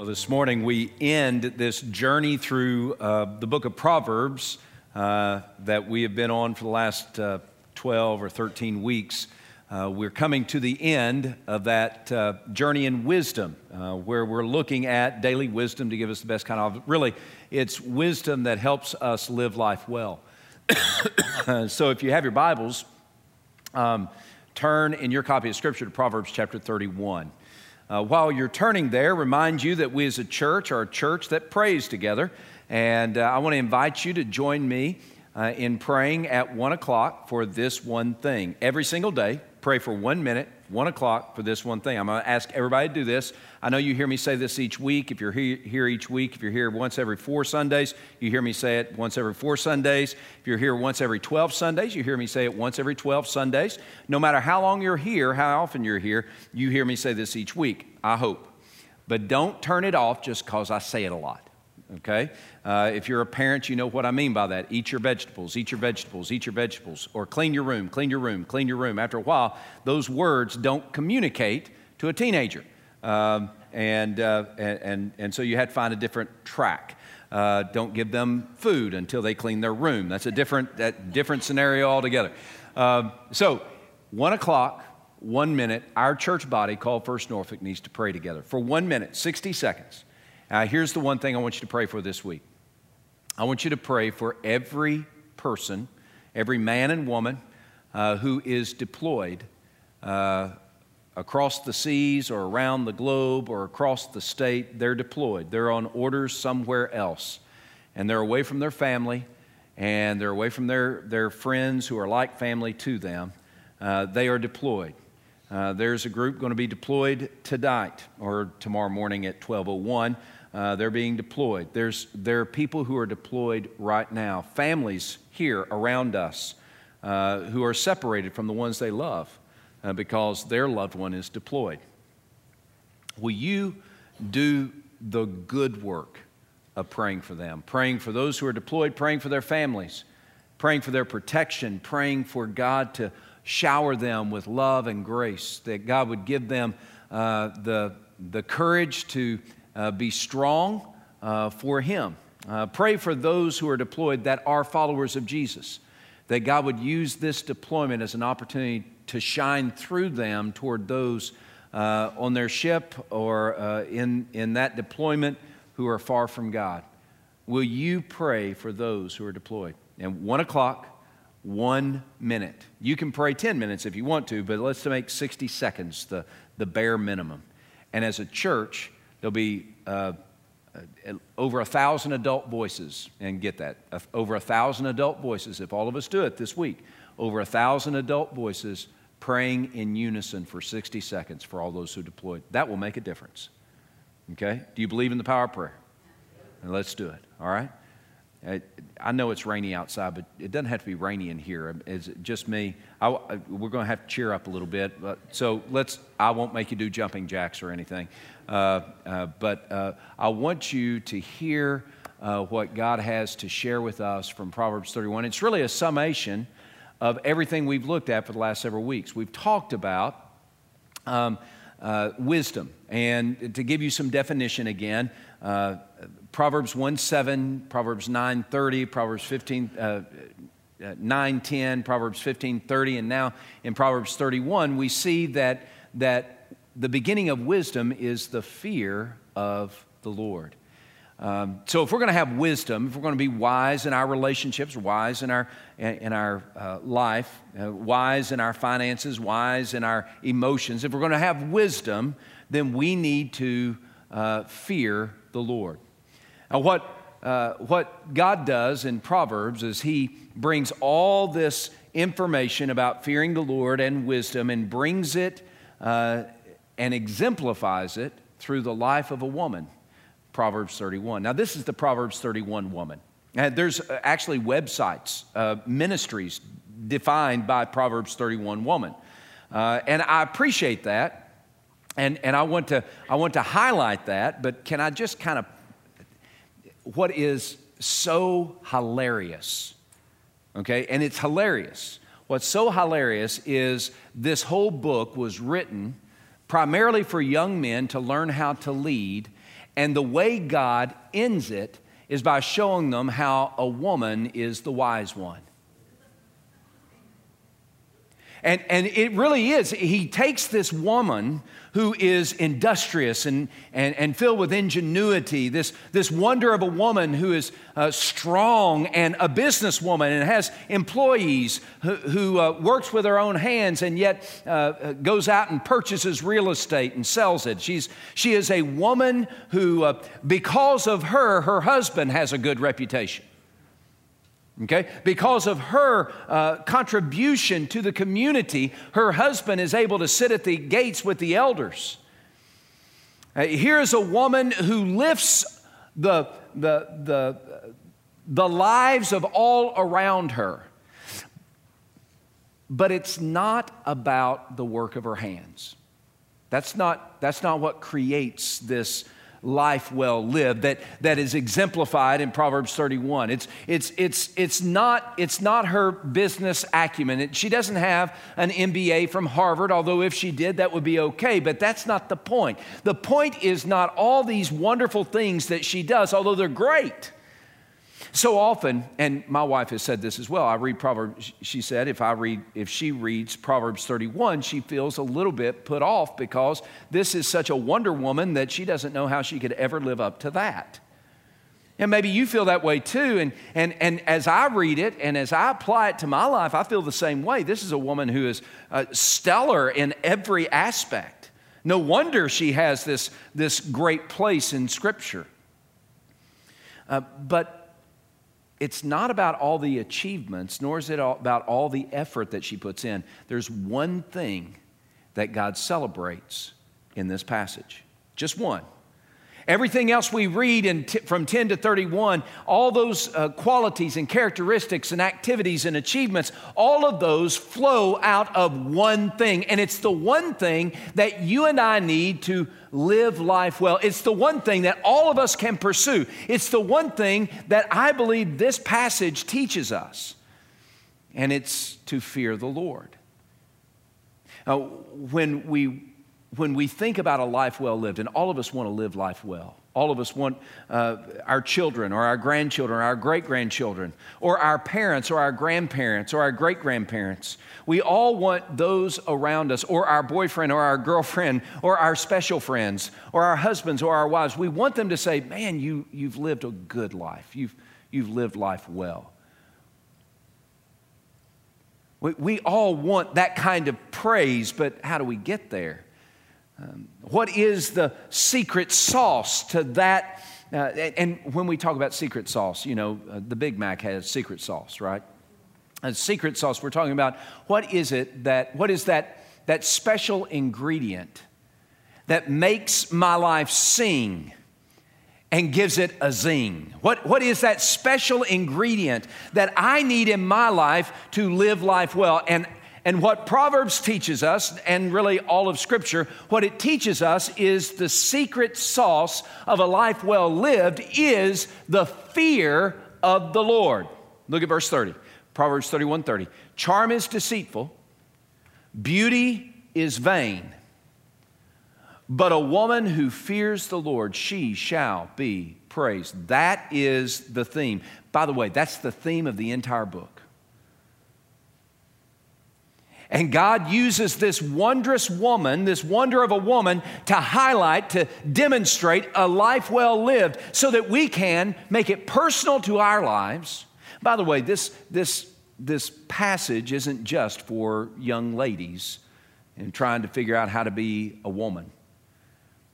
Well, this morning we end this journey through uh, the book of Proverbs uh, that we have been on for the last uh, 12 or 13 weeks. Uh, we're coming to the end of that uh, journey in wisdom, uh, where we're looking at daily wisdom to give us the best kind of. Really, it's wisdom that helps us live life well. so, if you have your Bibles, um, turn in your copy of Scripture to Proverbs chapter 31. Uh, while you're turning there, remind you that we as a church are a church that prays together. And uh, I want to invite you to join me uh, in praying at one o'clock for this one thing. Every single day, pray for one minute one o'clock for this one thing. I'm going to ask everybody to do this. I know you hear me say this each week. If you're here each week, if you're here once every four Sundays, you hear me say it once every four Sundays. If you're here once every 12 Sundays, you hear me say it once every 12 Sundays. No matter how long you're here, how often you're here, you hear me say this each week, I hope. But don't turn it off just because I say it a lot okay? Uh, if you're a parent, you know what I mean by that. Eat your vegetables, eat your vegetables, eat your vegetables, or clean your room, clean your room, clean your room. After a while, those words don't communicate to a teenager. Um, and, uh, and, and so you had to find a different track. Uh, don't give them food until they clean their room. That's a different, that different scenario altogether. Um, so, one o'clock, one minute, our church body called First Norfolk needs to pray together for one minute, 60 seconds. Uh, here's the one thing I want you to pray for this week I want you to pray for every person, every man and woman uh, who is deployed uh, across the seas or around the globe or across the state. They're deployed, they're on orders somewhere else, and they're away from their family and they're away from their, their friends who are like family to them. Uh, they are deployed. Uh, there's a group going to be deployed tonight or tomorrow morning at 1201. Uh, they're being deployed. There's, there are people who are deployed right now, families here around us uh, who are separated from the ones they love uh, because their loved one is deployed. Will you do the good work of praying for them, praying for those who are deployed, praying for their families, praying for their protection, praying for God to shower them with love and grace, that God would give them uh, the, the courage to be strong uh, for Him. Uh, pray for those who are deployed that are followers of Jesus, that God would use this deployment as an opportunity to shine through them toward those uh, on their ship or uh, in, in that deployment who are far from God. Will you pray for those who are deployed? And one o'clock, one minute. You can pray 10 minutes if you want to, but let's make 60 seconds the, the bare minimum. And as a church, There'll be uh, over a thousand adult voices, and get that, over a thousand adult voices, if all of us do it this week, over a thousand adult voices praying in unison for 60 seconds for all those who deployed. That will make a difference. Okay? Do you believe in the power of prayer? And let's do it, all right? I know it's rainy outside, but it doesn't have to be rainy in here. It's just me. I, we're going to have to cheer up a little bit. So let's, I won't make you do jumping jacks or anything. Uh, uh, but uh, I want you to hear uh, what God has to share with us from Proverbs 31. It's really a summation of everything we've looked at for the last several weeks. We've talked about um, uh, wisdom. And to give you some definition again, uh, Proverbs 1 7, Proverbs 9 30, Proverbs 15, uh, uh 9 10, Proverbs 15 30, and now in Proverbs 31, we see that, that the beginning of wisdom is the fear of the Lord. Um, so, if we're going to have wisdom, if we're going to be wise in our relationships, wise in our, in our uh, life, uh, wise in our finances, wise in our emotions, if we're going to have wisdom, then we need to uh, fear the Lord. Now, what, uh, what God does in Proverbs is He brings all this information about fearing the Lord and wisdom and brings it uh, and exemplifies it through the life of a woman Proverbs 31. Now, this is the Proverbs 31 woman. And there's uh, actually websites, uh, ministries defined by Proverbs 31 woman. Uh, and I appreciate that. And, and I, want to, I want to highlight that, but can I just kind of, what is so hilarious, okay? And it's hilarious. What's so hilarious is this whole book was written primarily for young men to learn how to lead And the way God ends it is by showing them how a woman is the wise one. And, and it really is. He takes this woman who is industrious and, and, and filled with ingenuity, this, this wonder of a woman who is uh, strong and a businesswoman and has employees who, who uh, works with her own hands and yet uh, goes out and purchases real estate and sells it. She's, she is a woman who, uh, because of her, her husband has a good reputation. Okay? Because of her uh, contribution to the community, her husband is able to sit at the gates with the elders. Uh, here's a woman who lifts the, the, the, the lives of all around her. But it's not about the work of her hands. That's not, that's not what creates this life well lived that, that is exemplified in Proverbs 31. It's, it's, it's, it's, not, it's not her business acumen. It, she doesn't have an MBA from Harvard, although if she did, that would be okay, but that's not the point. The point is not all these wonderful things that she does, although they're great. So often, and my wife has said this as well. I read Proverbs, she said, if I read, if she reads Proverbs 31, she feels a little bit put off because this is such a wonder woman that she doesn't know how she could ever live up to that. And maybe you feel that way too. And, and, and as I read it and as I apply it to my life, I feel the same way. This is a woman who is uh, stellar in every aspect. No wonder she has this, this great place in Scripture. Uh, but it's not about all the achievements, nor is it about all the effort that she puts in. There's one thing that God celebrates in this passage, just one. Everything else we read in t- from 10 to 31, all those uh, qualities and characteristics and activities and achievements, all of those flow out of one thing. And it's the one thing that you and I need to live life well. It's the one thing that all of us can pursue. It's the one thing that I believe this passage teaches us. And it's to fear the Lord. Uh, when we when we think about a life well lived, and all of us want to live life well, all of us want uh, our children or our grandchildren, or our great grandchildren, or our parents or our grandparents or our great grandparents. We all want those around us, or our boyfriend or our girlfriend, or our special friends, or our husbands or our wives. We want them to say, Man, you, you've lived a good life. You've, you've lived life well. We, we all want that kind of praise, but how do we get there? Um, what is the secret sauce to that? Uh, and when we talk about secret sauce, you know, uh, the Big Mac has secret sauce, right? A secret sauce, we're talking about what is it that, what is that, that special ingredient that makes my life sing and gives it a zing? What, what is that special ingredient that I need in my life to live life well? And and what Proverbs teaches us, and really all of Scripture, what it teaches us is the secret sauce of a life well lived is the fear of the Lord. Look at verse 30. Proverbs 31 30. Charm is deceitful, beauty is vain, but a woman who fears the Lord, she shall be praised. That is the theme. By the way, that's the theme of the entire book. And God uses this wondrous woman, this wonder of a woman, to highlight, to demonstrate a life well lived so that we can make it personal to our lives. By the way, this, this, this passage isn't just for young ladies and trying to figure out how to be a woman.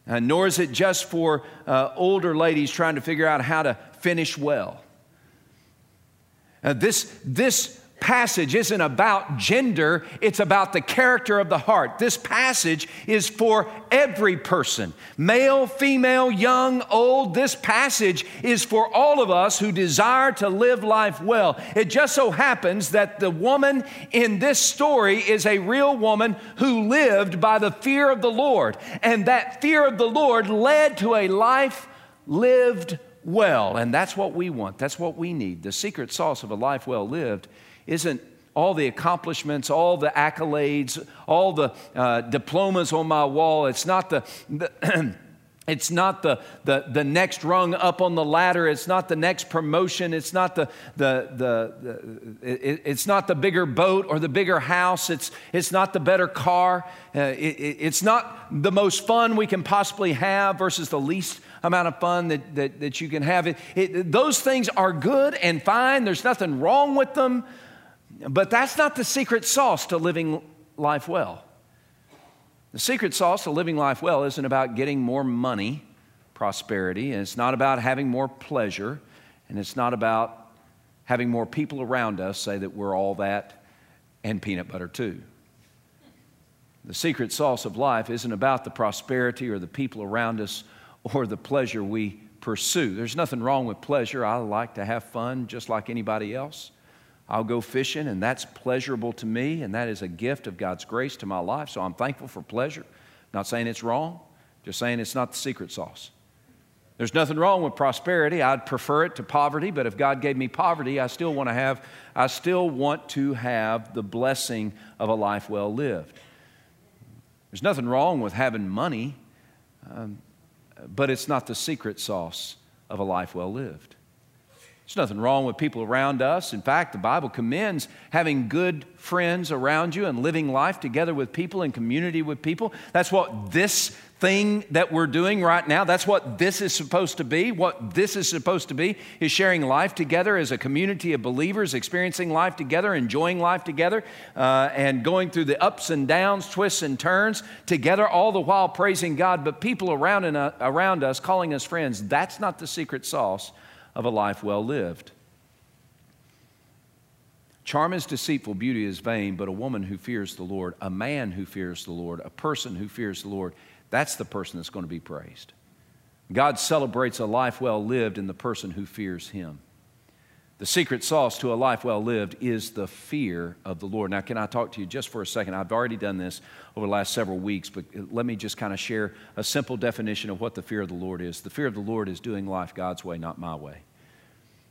Uh, nor is it just for uh, older ladies trying to figure out how to finish well. Uh, this, this passage isn't about gender, it's about the character of the heart. This passage is for every person male, female, young, old. This passage is for all of us who desire to live life well. It just so happens that the woman in this story is a real woman who lived by the fear of the Lord. And that fear of the Lord led to a life lived well. And that's what we want, that's what we need. The secret sauce of a life well lived isn't all the accomplishments, all the accolades, all the uh, diplomas on my wall. It's not the, the It's not the, the, the next rung up on the ladder. It's not the next promotion. It's not the, the, the, the it, it's not the bigger boat or the bigger house. It's, it's not the better car. Uh, it, it's not the most fun we can possibly have versus the least amount of fun that, that, that you can have. It, it, those things are good and fine. There's nothing wrong with them. But that's not the secret sauce to living life well. The secret sauce to living life well isn't about getting more money, prosperity, and it's not about having more pleasure, and it's not about having more people around us say that we're all that and peanut butter too. The secret sauce of life isn't about the prosperity or the people around us or the pleasure we pursue. There's nothing wrong with pleasure. I like to have fun just like anybody else. I'll go fishing, and that's pleasurable to me, and that is a gift of God's grace to my life. So I'm thankful for pleasure. Not saying it's wrong, just saying it's not the secret sauce. There's nothing wrong with prosperity. I'd prefer it to poverty, but if God gave me poverty, I still want to have, I still want to have the blessing of a life well lived. There's nothing wrong with having money, um, but it's not the secret sauce of a life well lived. There's nothing wrong with people around us. In fact, the Bible commends having good friends around you and living life together with people in community with people. That's what this thing that we're doing right now, that's what this is supposed to be. What this is supposed to be is sharing life together as a community of believers, experiencing life together, enjoying life together, uh, and going through the ups and downs, twists and turns together, all the while praising God. But people around, in, uh, around us calling us friends, that's not the secret sauce of a life well lived. Charm is deceitful, beauty is vain, but a woman who fears the Lord, a man who fears the Lord, a person who fears the Lord, that's the person that's going to be praised. God celebrates a life well lived in the person who fears Him. The secret sauce to a life well lived is the fear of the Lord. Now, can I talk to you just for a second? I've already done this over the last several weeks, but let me just kind of share a simple definition of what the fear of the Lord is. The fear of the Lord is doing life God's way, not my way.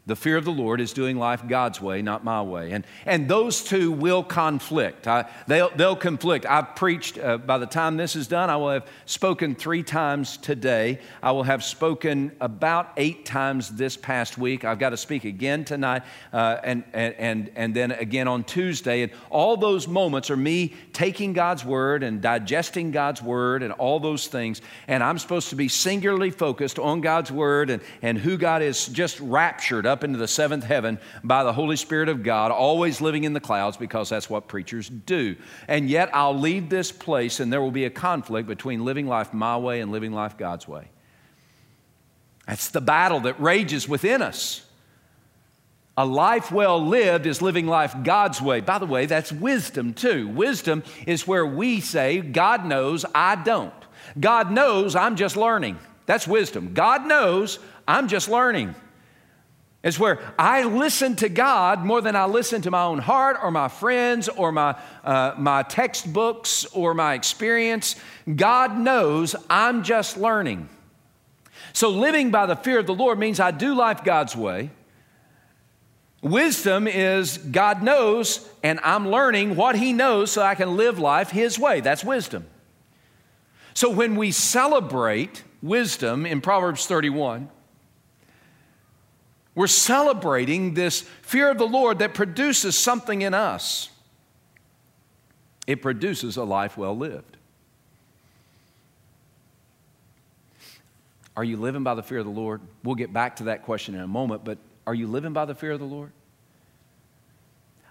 The fear of the Lord is doing life God's way, not my way. And, and those two will conflict. I, they'll, they'll conflict. I've preached, uh, by the time this is done, I will have spoken three times today. I will have spoken about eight times this past week. I've got to speak again tonight uh, and, and, and, and then again on Tuesday. And all those moments are me taking God's word and digesting God's word and all those things. And I'm supposed to be singularly focused on God's word and, and who God is just raptured up up into the seventh heaven by the Holy Spirit of God, always living in the clouds because that's what preachers do. And yet I'll leave this place and there will be a conflict between living life my way and living life God's way. That's the battle that rages within us. A life well lived is living life God's way. By the way, that's wisdom too. Wisdom is where we say, God knows, I don't. God knows, I'm just learning. That's wisdom. God knows, I'm just learning. It's where I listen to God more than I listen to my own heart or my friends or my, uh, my textbooks or my experience. God knows I'm just learning. So, living by the fear of the Lord means I do life God's way. Wisdom is God knows, and I'm learning what He knows so I can live life His way. That's wisdom. So, when we celebrate wisdom in Proverbs 31, we're celebrating this fear of the Lord that produces something in us. It produces a life well lived. Are you living by the fear of the Lord? We'll get back to that question in a moment, but are you living by the fear of the Lord?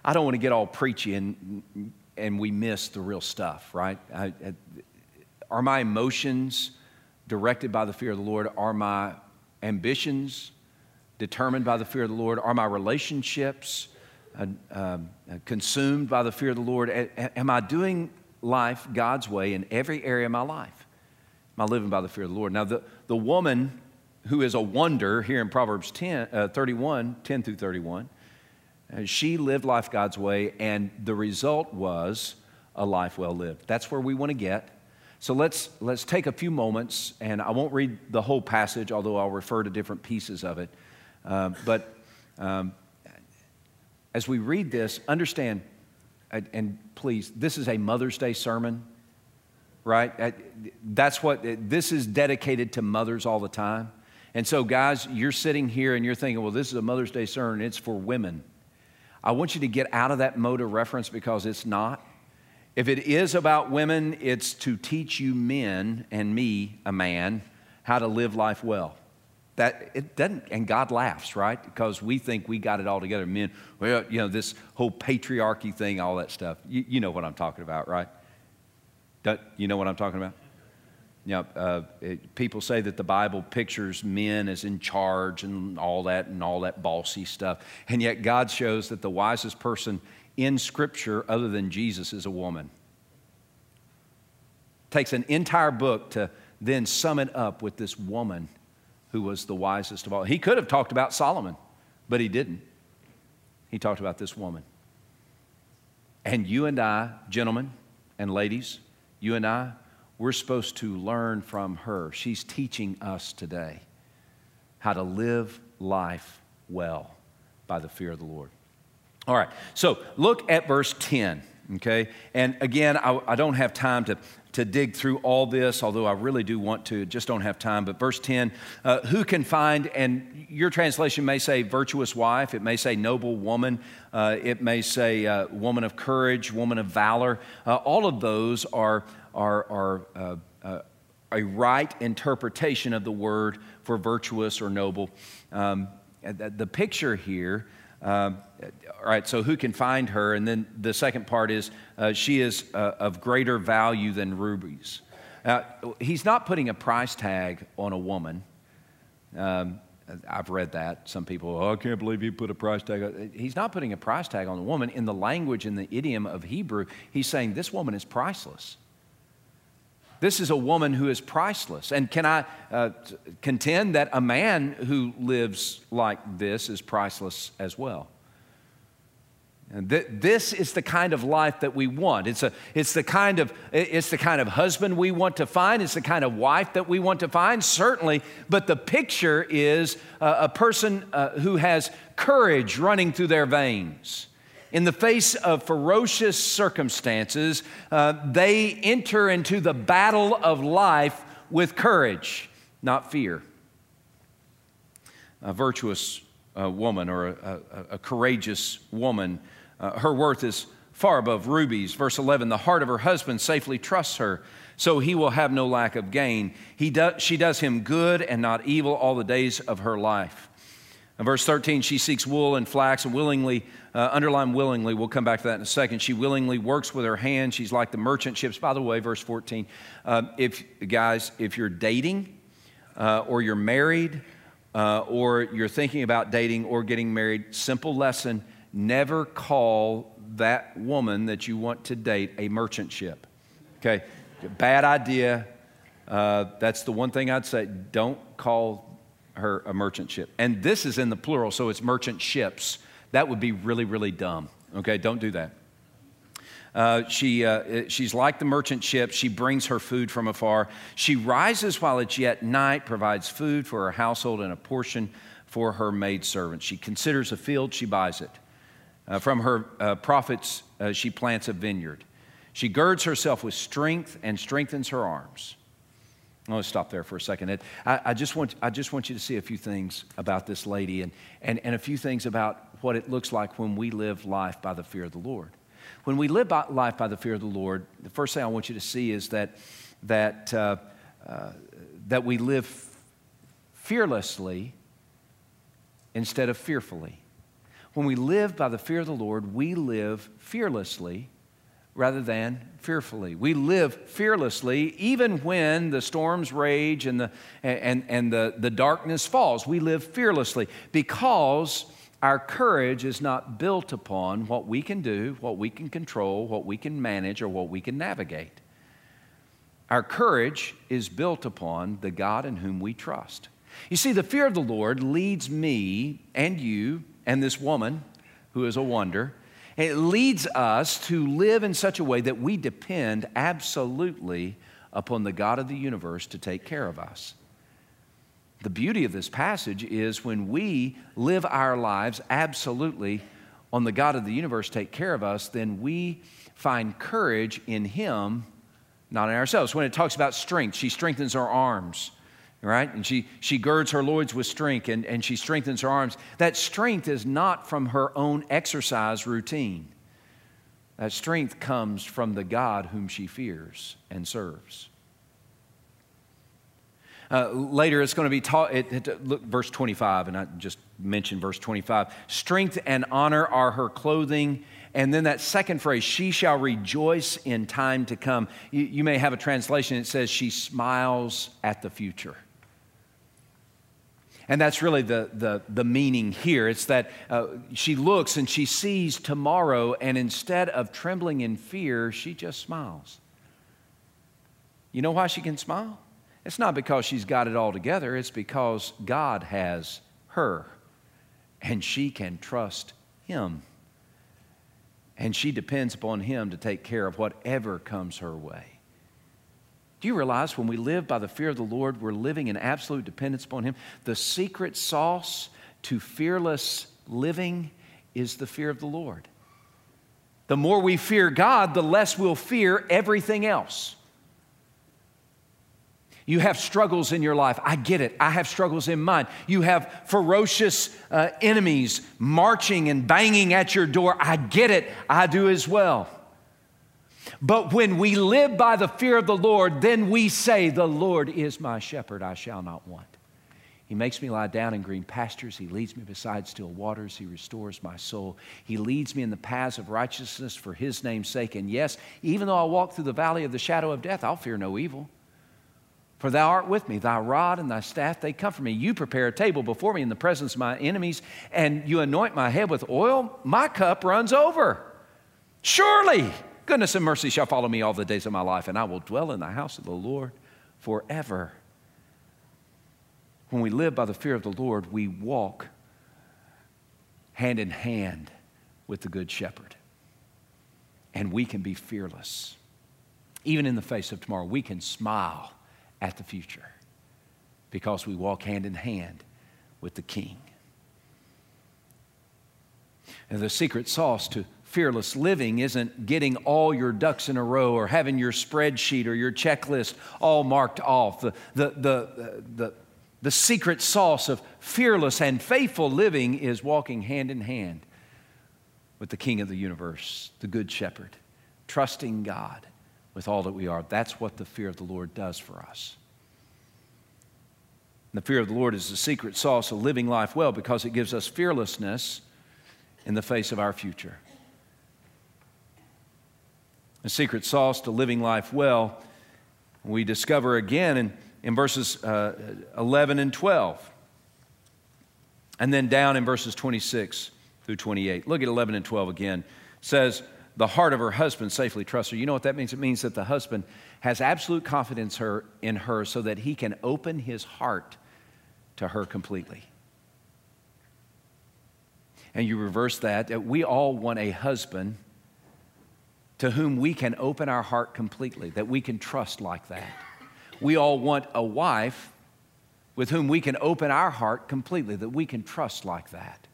I don't want to get all preachy and, and we miss the real stuff, right? I, I, are my emotions directed by the fear of the Lord? Are my ambitions determined by the fear of the Lord? Are my relationships uh, uh, consumed by the fear of the Lord? A- am I doing life God's way in every area of my life? Am I living by the fear of the Lord? Now, the, the woman who is a wonder here in Proverbs 10, uh, 31, 10 through 31, uh, she lived life God's way, and the result was a life well lived. That's where we want to get. So let's, let's take a few moments, and I won't read the whole passage, although I'll refer to different pieces of it. Uh, but um, as we read this, understand, and please, this is a Mother's Day sermon. right? Uh, that's what this is dedicated to mothers all the time. And so, guys, you're sitting here and you're thinking, well, this is a Mother's Day sermon, it's for women. I want you to get out of that mode of reference because it's not. If it is about women, it's to teach you men and me, a man, how to live life well. That it doesn't, and God laughs, right? Because we think we got it all together. Men, well, you know, this whole patriarchy thing, all that stuff. You, you know what I'm talking about, right? you know what I'm talking about? You know, uh, it, people say that the Bible pictures men as in charge and all that and all that bossy stuff. And yet God shows that the wisest person in Scripture, other than Jesus, is a woman. Takes an entire book to then sum it up with this woman who was the wisest of all. He could have talked about Solomon, but he didn't. He talked about this woman. And you and I, gentlemen and ladies, you and I, we're supposed to learn from her. She's teaching us today how to live life well by the fear of the Lord. All right, so look at verse 10, okay? And again, I, I don't have time to, to dig through all this, although I really do want to, just don't have time. But verse 10, uh, who can find, and your translation may say virtuous wife, it may say noble woman, uh, it may say uh, woman of courage, woman of valor. Uh, all of those are are, are uh, uh, a right interpretation of the word for virtuous or noble. Um, the picture here, uh, all right, so who can find her? And then the second part is uh, she is uh, of greater value than rubies. he's not putting a price tag on a woman. Um, I've read that. Some people, oh, I can't believe he put a price tag. He's not putting a price tag on the woman. In the language, in the idiom of Hebrew, he's saying this woman is priceless. This is a woman who is priceless. And can I uh, contend that a man who lives like this is priceless as well? Th- this is the kind of life that we want. It's, a, it's, the kind of, it's the kind of husband we want to find. It's the kind of wife that we want to find, certainly. But the picture is uh, a person uh, who has courage running through their veins in the face of ferocious circumstances, uh, they enter into the battle of life with courage, not fear. A virtuous uh, woman or a, a, a courageous woman, uh, her worth is far above rubies. Verse 11 the heart of her husband safely trusts her, so he will have no lack of gain. He do, she does him good and not evil all the days of her life. In verse 13, she seeks wool and flax and willingly uh, underline willingly. We'll come back to that in a second. She willingly works with her hands. She's like the merchant ships. By the way, verse 14. Uh, if guys, if you're dating uh, or you're married uh, or you're thinking about dating or getting married, simple lesson: never call that woman that you want to date a merchant ship. Okay, bad idea. Uh, that's the one thing I'd say. Don't call her a merchant ship. And this is in the plural, so it's merchant ships. That would be really, really dumb. Okay, don't do that. Uh, she, uh, she's like the merchant ship. She brings her food from afar. She rises while it's yet night, provides food for her household and a portion for her maidservants. She considers a field, she buys it. Uh, from her uh, profits, uh, she plants a vineyard. She girds herself with strength and strengthens her arms. I'll stop there for a second. I, I, just want, I just want you to see a few things about this lady and, and, and a few things about what it looks like when we live life by the fear of the Lord. When we live by life by the fear of the Lord, the first thing I want you to see is that, that, uh, uh, that we live fearlessly instead of fearfully. When we live by the fear of the Lord, we live fearlessly rather than fearfully. We live fearlessly even when the storms rage and the, and, and the, the darkness falls. We live fearlessly because our courage is not built upon what we can do, what we can control, what we can manage, or what we can navigate. Our courage is built upon the God in whom we trust. You see, the fear of the Lord leads me and you and this woman who is a wonder. It leads us to live in such a way that we depend absolutely upon the God of the universe to take care of us. The beauty of this passage is when we live our lives absolutely on the God of the universe take care of us, then we find courage in Him, not in ourselves. When it talks about strength, she strengthens our arms, right? And she, she girds her loins with strength and, and she strengthens her arms. That strength is not from her own exercise routine. That strength comes from the God whom she fears and serves. Uh, later, it's going to be taught, it, it, look, verse 25, and I just mentioned verse 25. Strength and honor are her clothing. And then that second phrase, she shall rejoice in time to come. You, you may have a translation that says, she smiles at the future. And that's really the, the, the meaning here. It's that uh, she looks and she sees tomorrow, and instead of trembling in fear, she just smiles. You know why she can smile? It's not because she's got it all together, it's because God has her and she can trust Him. And she depends upon Him to take care of whatever comes her way. Do you realize when we live by the fear of the Lord, we're living in absolute dependence upon Him? The secret sauce to fearless living is the fear of the Lord. The more we fear God, the less we'll fear everything else. You have struggles in your life. I get it. I have struggles in mine. You have ferocious uh, enemies marching and banging at your door. I get it. I do as well. But when we live by the fear of the Lord, then we say, The Lord is my shepherd, I shall not want. He makes me lie down in green pastures. He leads me beside still waters. He restores my soul. He leads me in the paths of righteousness for his name's sake. And yes, even though I walk through the valley of the shadow of death, I'll fear no evil for thou art with me, thy rod and thy staff, they comfort me. You prepare a table before me in the presence of my enemies, and you anoint my head with oil. My cup runs over. Surely goodness and mercy shall follow me all the days of my life, and I will dwell in the house of the Lord forever. When we live by the fear of the Lord, we walk hand in hand with the Good Shepherd, and we can be fearless. Even in the face of tomorrow, we can smile at the future because we walk hand in hand with the King. And the secret sauce to fearless living isn't getting all your ducks in a row or having your spreadsheet or your checklist all marked off. The, the, the, the, the secret sauce of fearless and faithful living is walking hand in hand with the King of the universe, the Good Shepherd, trusting God with all that we are. That's what the fear of the Lord does for us. And the fear of the Lord is the secret sauce of living life well because it gives us fearlessness in the face of our future. The secret sauce to living life well, we discover again in, in verses uh, 11 and 12. And then down in verses 26 through 28. Look at 11 and 12 again. It says, the heart of her husband safely trusts her. You know what that means? It means that the husband has absolute confidence her, in her so that he can open his heart to her completely. And you reverse that, that we all want a husband to whom we can open our heart completely, that we can trust like that. We all want a wife with whom we can open our heart completely, that we can trust like that.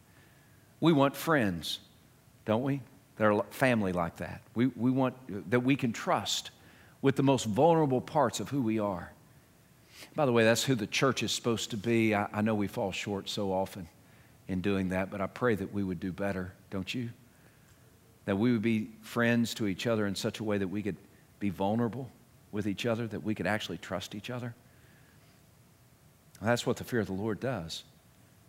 We want friends, don't we? that are family like that. We, we want that we can trust with the most vulnerable parts of who we are. By the way, that's who the church is supposed to be. I, I know we fall short so often in doing that, but I pray that we would do better, don't you? That we would be friends to each other in such a way that we could be vulnerable with each other, that we could actually trust each other. That's what the fear of the Lord does.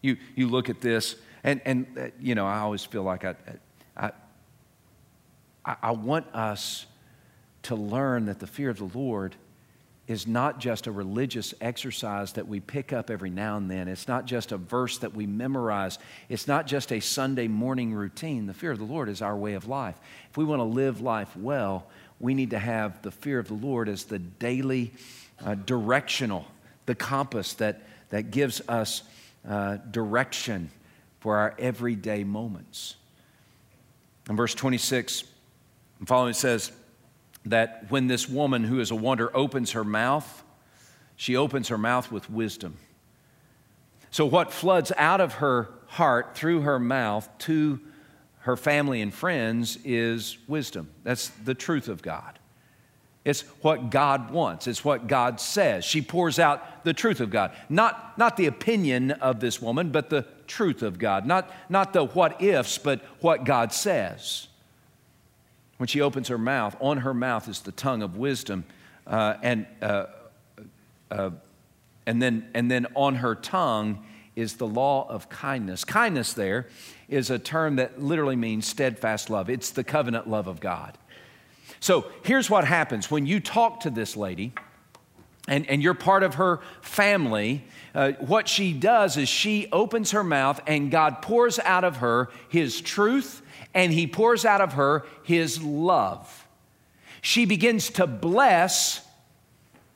You, you look at this, and, and uh, you know, I always feel like I, I, I, I want us to learn that the fear of the Lord is not just a religious exercise that we pick up every now and then. It's not just a verse that we memorize. It's not just a Sunday morning routine. The fear of the Lord is our way of life. If we want to live life well, we need to have the fear of the Lord as the daily uh, directional, the compass that, that gives us uh, direction for our everyday moments. In verse 26, and following it says that when this woman who is a wonder opens her mouth, she opens her mouth with wisdom. So, what floods out of her heart through her mouth to her family and friends is wisdom. That's the truth of God. It's what God wants. It's what God says. She pours out the truth of God. Not, not the opinion of this woman, but the truth of God. Not, not the what ifs, but what God says. When she opens her mouth, on her mouth is the tongue of wisdom. Uh, and, uh, uh, and, then, and then on her tongue is the law of kindness. Kindness there is a term that literally means steadfast love, it's the covenant love of God. So here's what happens when you talk to this lady and, and you're part of her family. Uh, what she does is she opens her mouth and God pours out of her his truth and he pours out of her his love. She begins to bless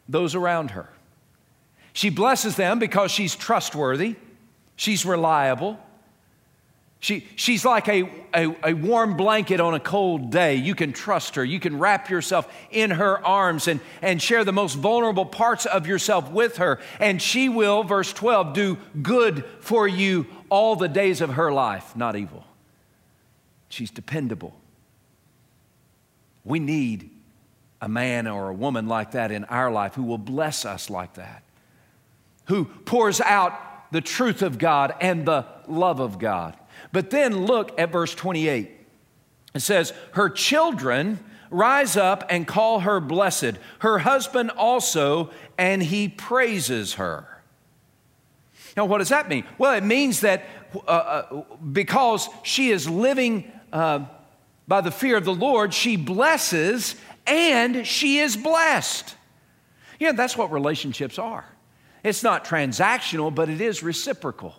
those around her. She blesses them because she's trustworthy, she's reliable, she, she's like a, a, a, warm blanket on a cold day. You can trust her. You can wrap yourself in her arms and, and share the most vulnerable parts of yourself with her. And she will, verse 12, do good for you all the days of her life, not evil. She's dependable. We need a man or a woman like that in our life who will bless us like that, who pours out the truth of God and the love of God. But then look at verse 28. It says, Her children rise up and call her blessed, her husband also, and he praises her. Now, what does that mean? Well, it means that uh, uh, because she is living uh, by the fear of the Lord, she blesses and she is blessed. Yeah, that's what relationships are. It's not transactional, but it is reciprocal.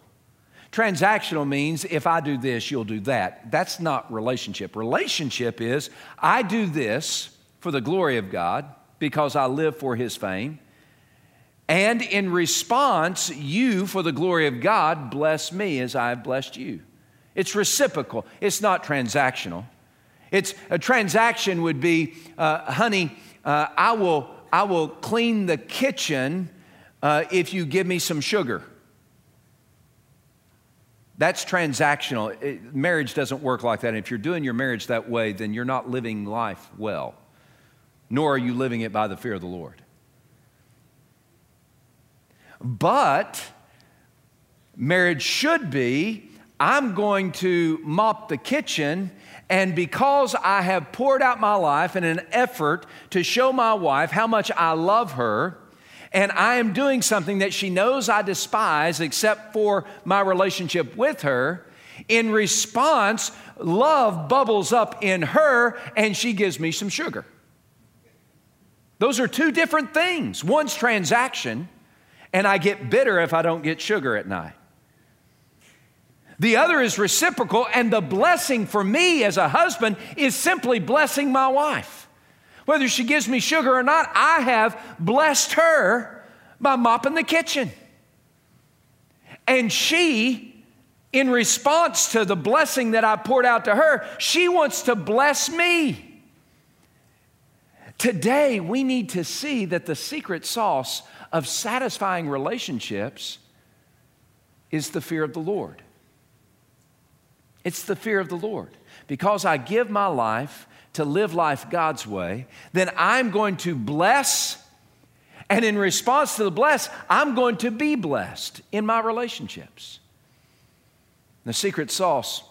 Transactional means if I do this, you'll do that. That's not relationship. Relationship is I do this for the glory of God because I live for His fame. And in response, you, for the glory of God, bless me as I have blessed you. It's reciprocal, it's not transactional. It's a transaction would be, uh, honey, uh, I, will, I will clean the kitchen uh, if you give me some sugar. That's transactional. It, marriage doesn't work like that. And if you're doing your marriage that way, then you're not living life well, nor are you living it by the fear of the Lord. But marriage should be I'm going to mop the kitchen, and because I have poured out my life in an effort to show my wife how much I love her, and I am doing something that she knows I despise except for my relationship with her. In response, love bubbles up in her and she gives me some sugar. Those are two different things. One's transaction, and I get bitter if I don't get sugar at night. The other is reciprocal, and the blessing for me as a husband is simply blessing my wife. Whether she gives me sugar or not, I have blessed her by mopping the kitchen. And she, in response to the blessing that I poured out to her, she wants to bless me. Today, we need to see that the secret sauce of satisfying relationships is the fear of the Lord. It's the fear of the Lord. Because I give my life to live life God's way, then I'm going to bless. And in response to the bless, I'm going to be blessed in my relationships. The secret sauce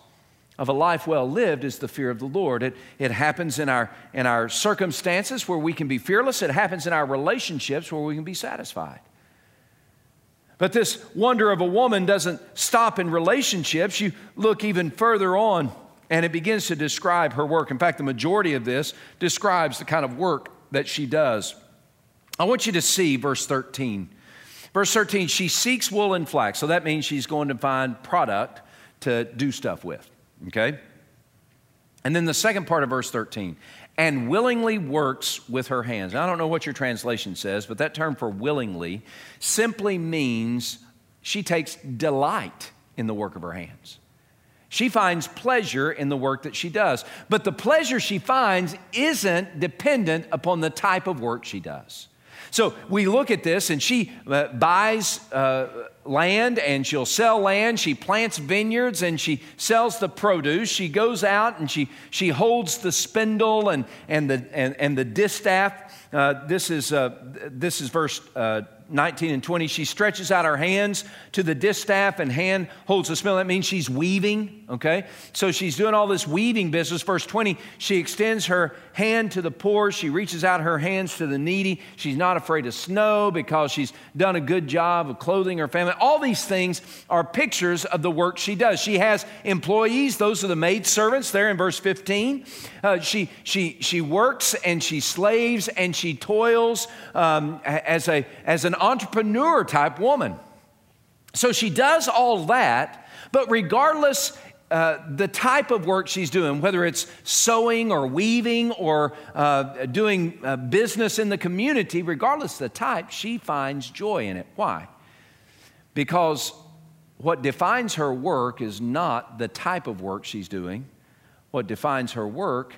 of a life well lived is the fear of the Lord. It, it happens in our, in our circumstances where we can be fearless, it happens in our relationships where we can be satisfied. But this wonder of a woman doesn't stop in relationships. You look even further on and it begins to describe her work. In fact, the majority of this describes the kind of work that she does. I want you to see verse 13. Verse 13, she seeks wool and flax. So that means she's going to find product to do stuff with. Okay? And then the second part of verse 13, and willingly works with her hands. Now, I don't know what your translation says, but that term for willingly simply means she takes delight in the work of her hands. She finds pleasure in the work that she does. But the pleasure she finds isn't dependent upon the type of work she does. So we look at this, and she uh, buys uh, land and she'll sell land. She plants vineyards and she sells the produce. She goes out and she, she holds the spindle and, and, the, and, and the distaff. Uh, this, is, uh, this is verse uh, 19 and 20, she stretches out her hands to the distaff and hand holds the spindle. That means she's weaving, okay? So she's doing all this weaving business. Verse 20, she extends her hand to the poor. She reaches out her hands to the needy. She's not afraid of snow because she's done a good job of clothing her family. All these things are pictures of the work she does. She has employees. Those are the maid servants there in verse 15. Uh, she, she, she works and she slaves and she toils um, as, a, as an entrepreneur type woman. So she does all that, but regardless uh, the type of work she's doing, whether it's sewing or weaving or uh, doing uh, business in the community, regardless of the type, she finds joy in it. Why? Because what defines her work is not the type of work she's doing. What defines her work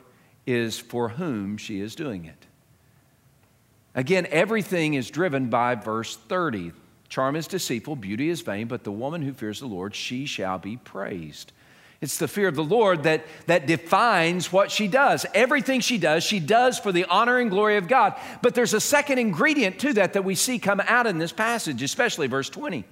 is for whom she is doing it. Again, everything is driven by verse 30. Charm is deceitful, beauty is vain, but the woman who fears the Lord, she shall be praised. It's the fear of the Lord that, that defines what she does. Everything she does, she does for the honor and glory of God. But there's a second ingredient to that that we see come out in this passage, especially verse 20.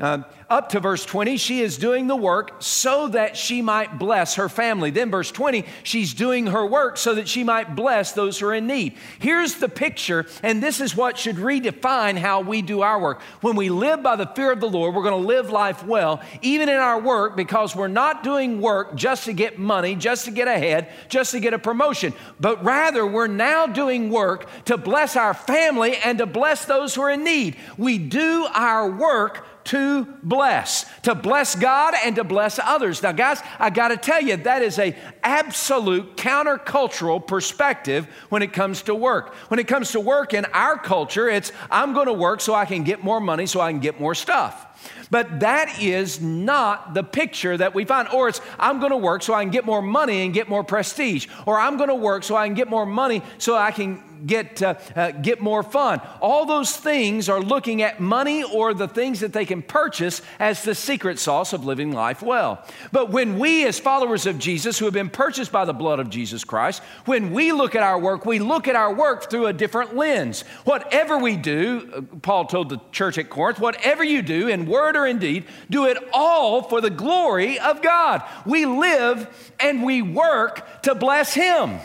Uh, up to verse 20, she is doing the work so that she might bless her family. Then, verse 20, she's doing her work so that she might bless those who are in need. Here's the picture, and this is what should redefine how we do our work. When we live by the fear of the Lord, we're going to live life well, even in our work, because we're not doing work just to get money, just to get ahead, just to get a promotion, but rather we're now doing work to bless our family and to bless those who are in need. We do our work to bless, to bless God and to bless others. Now, guys, I got to tell you, that is a absolute countercultural perspective when it comes to work. When it comes to work in our culture, it's I'm going to work so I can get more money, so I can get more stuff. But that is not the picture that we find. Or it's, I'm going to work so I can get more money and get more prestige. Or I'm going to work so I can get more money so I can get, uh, uh, get more fun. All those things are looking at money or the things that they can purchase as the secret sauce of living life well. But when we, as followers of Jesus, who have been purchased by the blood of Jesus Christ, when we look at our work, we look at our work through a different lens. Whatever we do, uh, Paul told the church at Corinth, whatever you do in word or in deed, do it all for the glory of God. We live and we work to bless Him.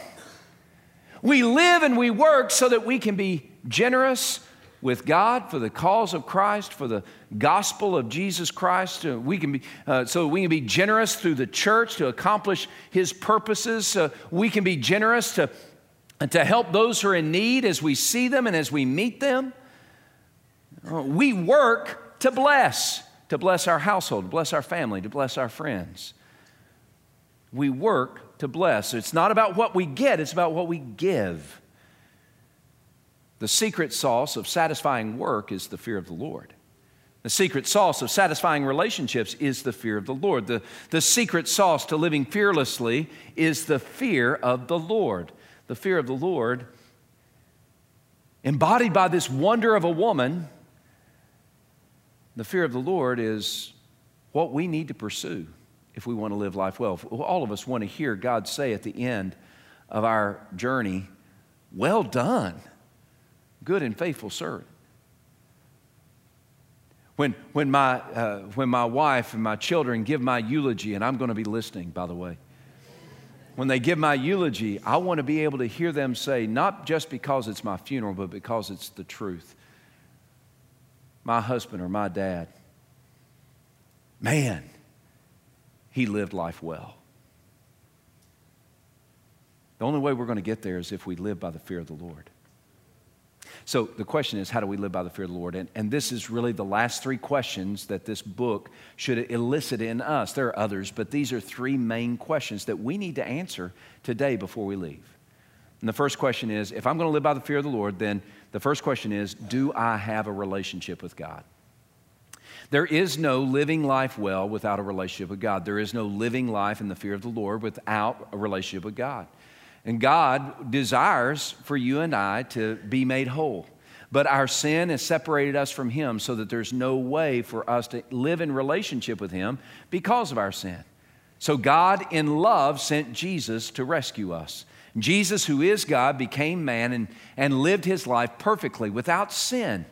We live and we work so that we can be generous with God for the cause of Christ, for the gospel of Jesus Christ. Uh, we can be, uh, so we can be generous through the church to accomplish His purposes. Uh, we can be generous to, to help those who are in need as we see them and as we meet them. Uh, we work to bless, to bless our household, to bless our family, to bless our friends. We work to bless. It's not about what we get, it's about what we give. The secret sauce of satisfying work is the fear of the Lord. The secret sauce of satisfying relationships is the fear of the Lord. The, the secret sauce to living fearlessly is the fear of the Lord. The fear of the Lord, embodied by this wonder of a woman, the fear of the Lord is what we need to pursue if we want to live life well. All of us want to hear God say at the end of our journey, Well done, good and faithful servant. When, when, my, uh, when my wife and my children give my eulogy, and I'm going to be listening, by the way, when they give my eulogy, I want to be able to hear them say, not just because it's my funeral, but because it's the truth. My husband or my dad, man, he lived life well. The only way we're going to get there is if we live by the fear of the Lord. So the question is, how do we live by the fear of the Lord? And, and this is really the last three questions that this book should elicit in us. There are others, but these are three main questions that we need to answer today before we leave. And the first question is if I'm going to live by the fear of the Lord, then the first question is, do I have a relationship with God? There is no living life well without a relationship with God. There is no living life in the fear of the Lord without a relationship with God. And God desires for you and I to be made whole. But our sin has separated us from Him so that there's no way for us to live in relationship with Him because of our sin. So God, in love, sent Jesus to rescue us. Jesus, who is God, became man and, and lived his life perfectly without sin.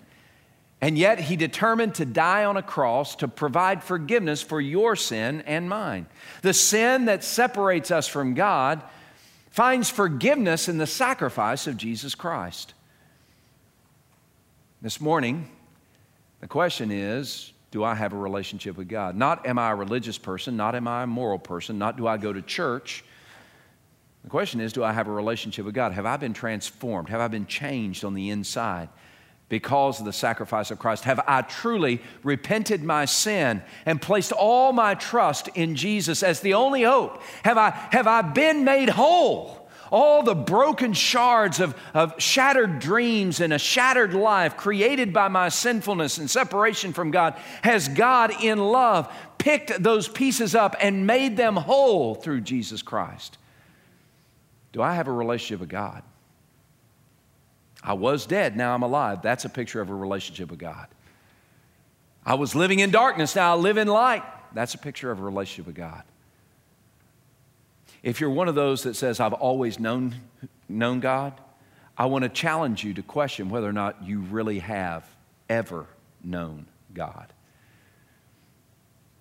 And yet he determined to die on a cross to provide forgiveness for your sin and mine. The sin that separates us from God finds forgiveness in the sacrifice of Jesus Christ. This morning, the question is do I have a relationship with God? Not am I a religious person, not am I a moral person, not do I go to church. The question is do I have a relationship with God? Have I been transformed? Have I been changed on the inside? Because of the sacrifice of Christ? Have I truly repented my sin and placed all my trust in Jesus as the only hope? Have I, have I been made whole? All the broken shards of, of shattered dreams and a shattered life created by my sinfulness and separation from God, has God in love picked those pieces up and made them whole through Jesus Christ? Do I have a relationship with God? I was dead, now I'm alive. That's a picture of a relationship with God. I was living in darkness, now I live in light. That's a picture of a relationship with God. If you're one of those that says, I've always known, known God, I want to challenge you to question whether or not you really have ever known God.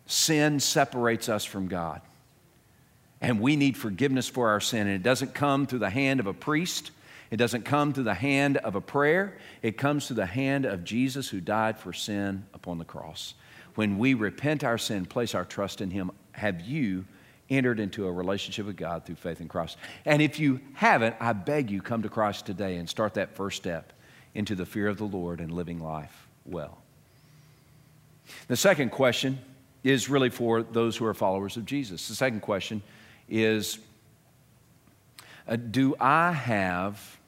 Sin separates us from God. And we need forgiveness for our sin. And it doesn't come through the hand of a priest, it doesn't come through the hand of a prayer, it comes through the hand of Jesus who died for sin upon the cross. When we repent our sin, place our trust in Him, have you entered into a relationship with God through faith in Christ? And if you haven't, I beg you, come to Christ today and start that first step into the fear of the Lord and living life well. The second question is really for those who are followers of Jesus. The second question is uh, Do I have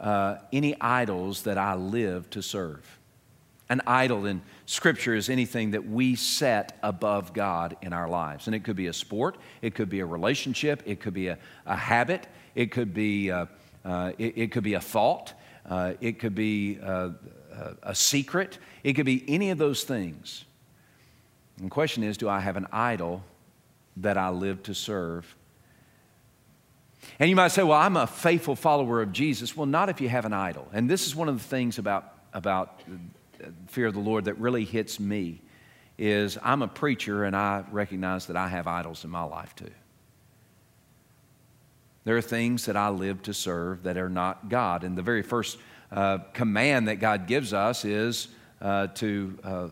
uh, any idols that I live to serve. An idol in Scripture is anything that we set above God in our lives. And it could be a sport, it could be a relationship, it could be a, a habit, it could be, uh, uh, it, it, could be a thought, uh, it could be uh, a secret, it could be any of those things. And the question is do I have an idol that I live to serve and you might say, well, I'm a faithful follower of Jesus. Well, not if you have an idol. And this is one of the things about, about fear of the Lord that really hits me is I'm a preacher and I recognize that I have idols in my life too. There are things that I live to serve that are not God. And the very first uh, command that God gives us is uh, to, uh,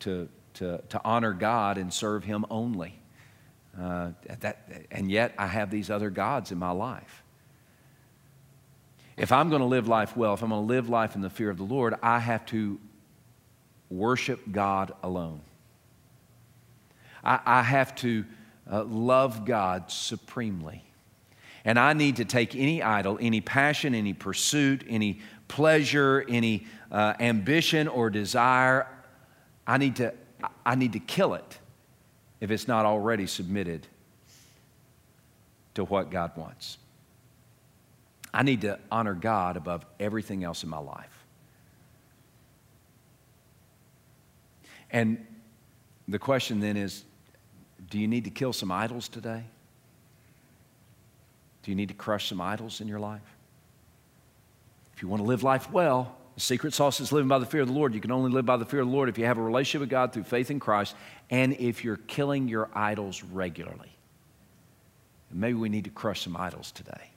to, to, to honor God and serve Him only. Uh, that, and yet I have these other gods in my life. If I'm going to live life well, if I'm going to live life in the fear of the Lord, I have to worship God alone. I, I have to uh, love God supremely. And I need to take any idol, any passion, any pursuit, any pleasure, any uh, ambition or desire, I need, to, I need to kill it if it's not already submitted to what God wants. I need to honor God above everything else in my life. And the question then is do you need to kill some idols today? Do you need to crush some idols in your life? If you want to live life well, the secret sauce is living by the fear of the Lord. You can only live by the fear of the Lord if you have a relationship with God through faith in Christ and if you're killing your idols regularly. And maybe we need to crush some idols today.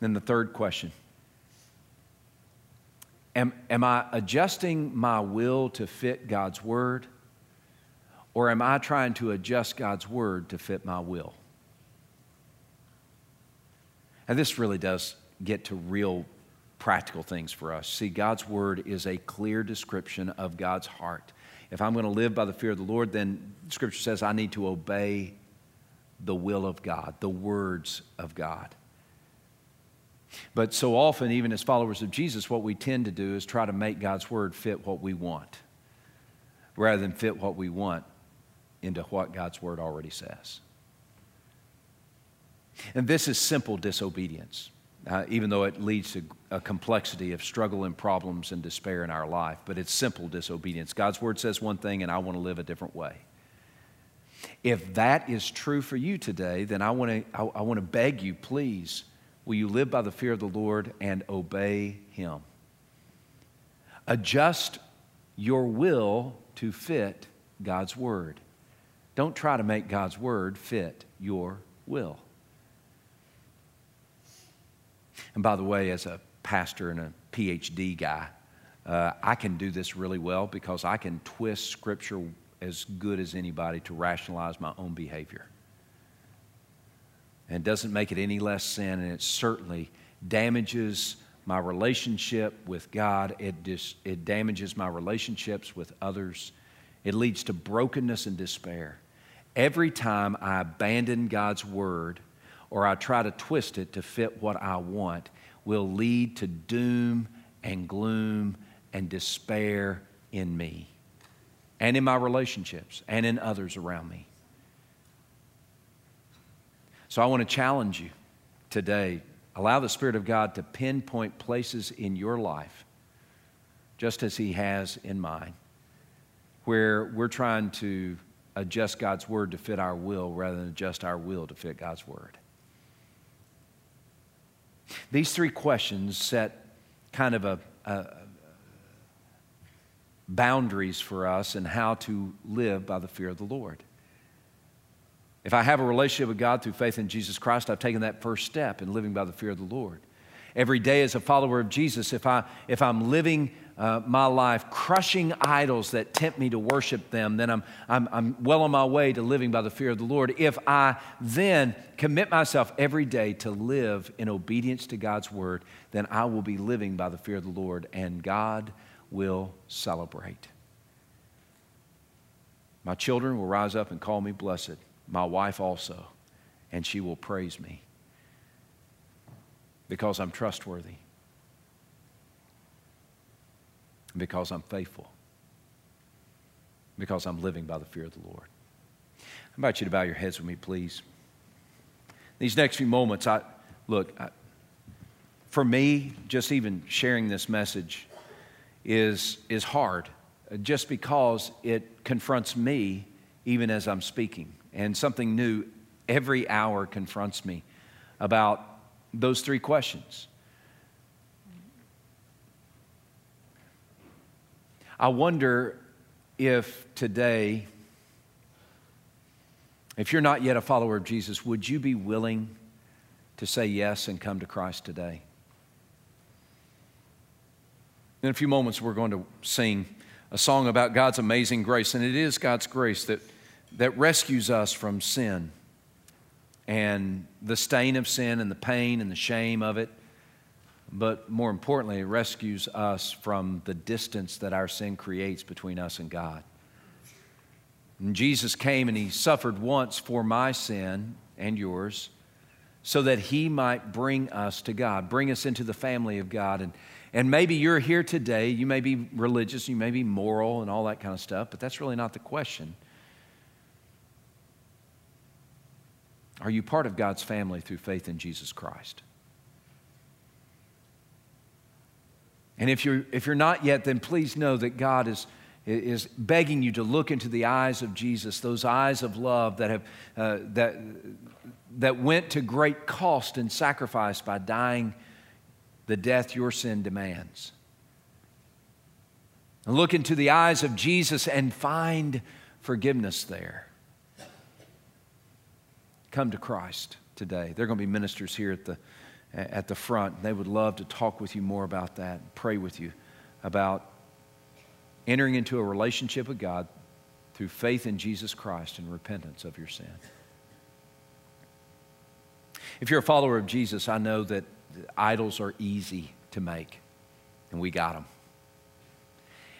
Then the third question Am, am I adjusting my will to fit God's word? Or am I trying to adjust God's word to fit my will? And this really does get to real practical things for us. See, God's word is a clear description of God's heart. If I'm going to live by the fear of the Lord, then Scripture says I need to obey the will of God, the words of God. But so often, even as followers of Jesus, what we tend to do is try to make God's word fit what we want rather than fit what we want into what God's word already says. And this is simple disobedience, uh, even though it leads to a complexity of struggle and problems and despair in our life, but it's simple disobedience. God's word says one thing, and I want to live a different way. If that is true for you today, then I want to, I, I want to beg you, please, will you live by the fear of the Lord and obey Him? Adjust your will to fit God's word. Don't try to make God's word fit your will. And by the way, as a pastor and a PhD guy, uh, I can do this really well because I can twist Scripture as good as anybody to rationalize my own behavior. And doesn't make it any less sin, and it certainly damages my relationship with God. It, dis- it damages my relationships with others. It leads to brokenness and despair. Every time I abandon God's word or I try to twist it to fit what I want, will lead to doom and gloom and despair in me and in my relationships and in others around me. So I want to challenge you today. Allow the Spirit of God to pinpoint places in your life, just as He has in mine, where we're trying to adjust God's Word to fit our will rather than adjust our will to fit God's Word. These three questions set kind of a, a boundaries for us and how to live by the fear of the Lord. If I have a relationship with God through faith in Jesus Christ, I've taken that first step in living by the fear of the Lord. Every day as a follower of Jesus, if, I, if I'm living uh, my life crushing idols that tempt me to worship them, then I'm, I'm, I'm well on my way to living by the fear of the Lord. If I then commit myself every day to live in obedience to God's word, then I will be living by the fear of the Lord, and God will celebrate. My children will rise up and call me blessed, my wife also, and she will praise me because I'm trustworthy, because I'm faithful, because I'm living by the fear of the Lord. I invite you to bow your heads with me, please. These next few moments, I look, I, for me, just even sharing this message is, is hard uh, just because it confronts me even as I'm speaking. And something new every hour confronts me about those three questions. I wonder if today, if you're not yet a follower of Jesus, would you be willing to say yes and come to Christ today? In a few moments, we're going to sing a song about God's amazing grace, and it is God's grace that, that rescues us from sin and the stain of sin and the pain and the shame of it. But more importantly, it rescues us from the distance that our sin creates between us and God. And Jesus came and he suffered once for my sin and yours so that he might bring us to God, bring us into the family of God. And and maybe you're here today, you may be religious, you may be moral and all that kind of stuff, but that's really not the question. Are you part of God's family through faith in Jesus Christ? And if you're, if you're not yet, then please know that God is, is begging you to look into the eyes of Jesus, those eyes of love that, have, uh, that, that went to great cost and sacrifice by dying the death your sin demands. And look into the eyes of Jesus and find forgiveness there. Come to Christ today. There are going to be ministers here at the, at the front. They would love to talk with you more about that, pray with you about entering into a relationship with God through faith in Jesus Christ and repentance of your sin. If you're a follower of Jesus, I know that idols are easy to make, and we got them.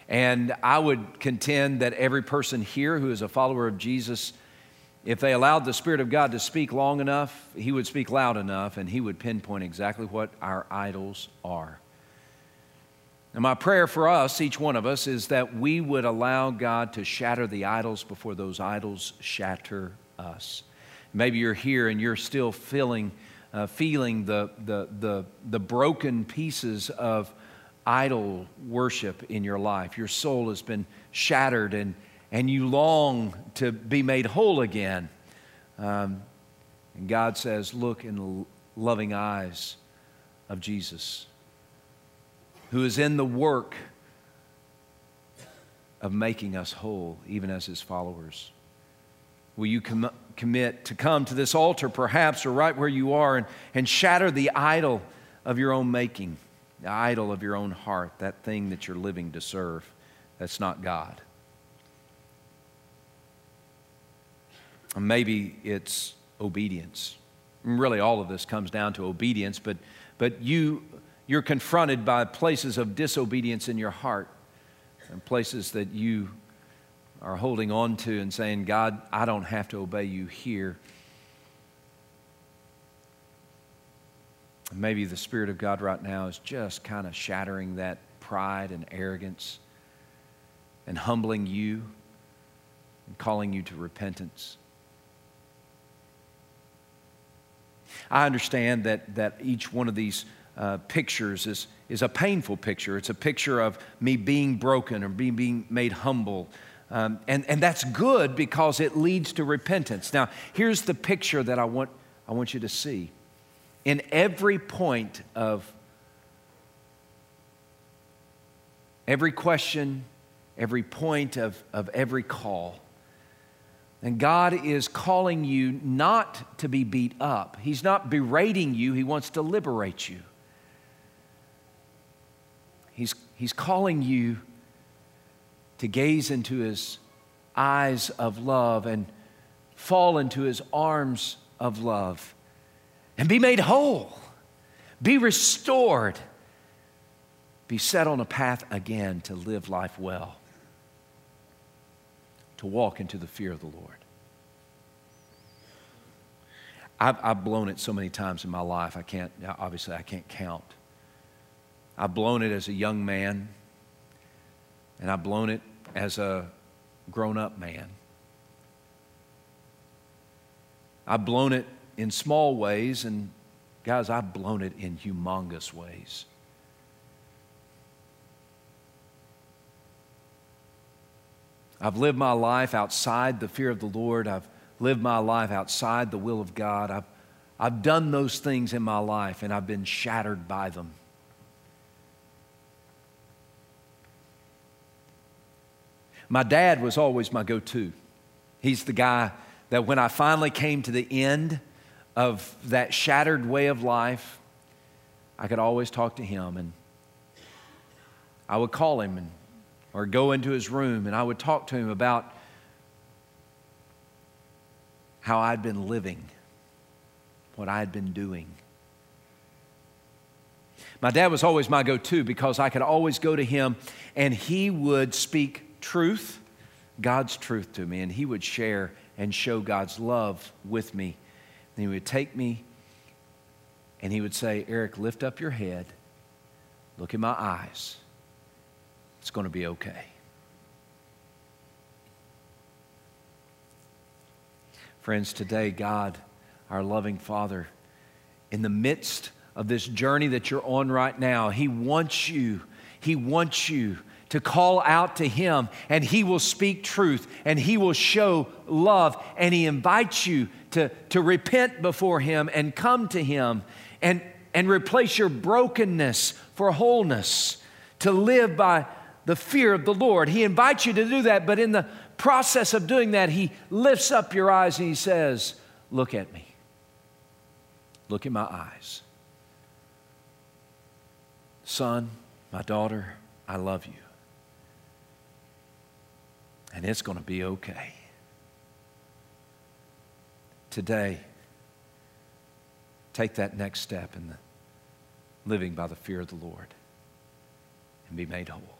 And I would contend that every person here who is a follower of Jesus, if they allowed the Spirit of God to speak long enough, He would speak loud enough and He would pinpoint exactly what our idols are. And my prayer for us, each one of us, is that we would allow God to shatter the idols before those idols shatter us. Maybe you're here and you're still feeling uh, feeling the, the, the, the broken pieces of idol worship in your life. Your soul has been shattered and, and you long to be made whole again. Um, and God says, Look in the loving eyes of Jesus, who is in the work of making us whole, even as his followers. Will you com- commit to come to this altar, perhaps, or right where you are, and, and shatter the idol of your own making, the idol of your own heart, that thing that you're living to serve that's not God? Maybe it's obedience. really, all of this comes down to obedience, but, but you, you're confronted by places of disobedience in your heart and places that you are holding on to and saying, God, I don't have to obey you here. Maybe the Spirit of God right now is just kind of shattering that pride and arrogance and humbling you and calling you to repentance. I understand that, that each one of these uh, pictures is, is a painful picture. It's a picture of me being broken or being, being made humble. Um, and, and that's good because it leads to repentance. Now, here's the picture that I want, I want you to see. In every point of every question, every point of, of every call, and God is calling you not to be beat up. He's not berating you, He wants to liberate you. He's, he's calling you to gaze into His eyes of love and fall into His arms of love and be made whole, be restored, be set on a path again to live life well to walk into the fear of the Lord. I've, I've, blown it so many times in my life, I can't, obviously, I can't count. I've blown it as a young man, and I've blown it as a grown up man. I've blown it in small ways, and guys, I've blown it in humongous ways. I've lived my life outside the fear of the Lord. I've lived my life outside the will of God. I've, I've done those things in my life and I've been shattered by them. My dad was always my go to. He's the guy that when I finally came to the end of that shattered way of life, I could always talk to him and I would call him and or go into his room and I would talk to him about how I'd been living, what I'd been doing. My dad was always my go to because I could always go to him and he would speak truth, God's truth to me, and he would share and show God's love with me. And he would take me and he would say, Eric, lift up your head, look in my eyes it's going to be okay. Friends, today, God, our loving Father, in the midst of this journey that you're on right now, He wants you, He wants you to call out to Him, and He will speak truth, and He will show love, and He invites you to, to repent before Him and come to Him and, and replace your brokenness for wholeness, to live by the fear of the Lord. He invites you to do that, but in the process of doing that, He lifts up your eyes and He says, Look at me. Look in my eyes. Son, my daughter, I love you. And it's going to be okay. Today, take that next step in the living by the fear of the Lord and be made whole.